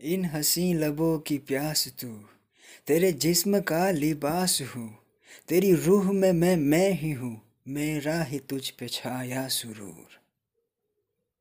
इन हसी लबों की प्यास तू। तेरे जिस्म का लिबास हूँ। तेरी रूह में मैं मैं ही हूँ। मेरा ही तुझ पे छाया सुरूर।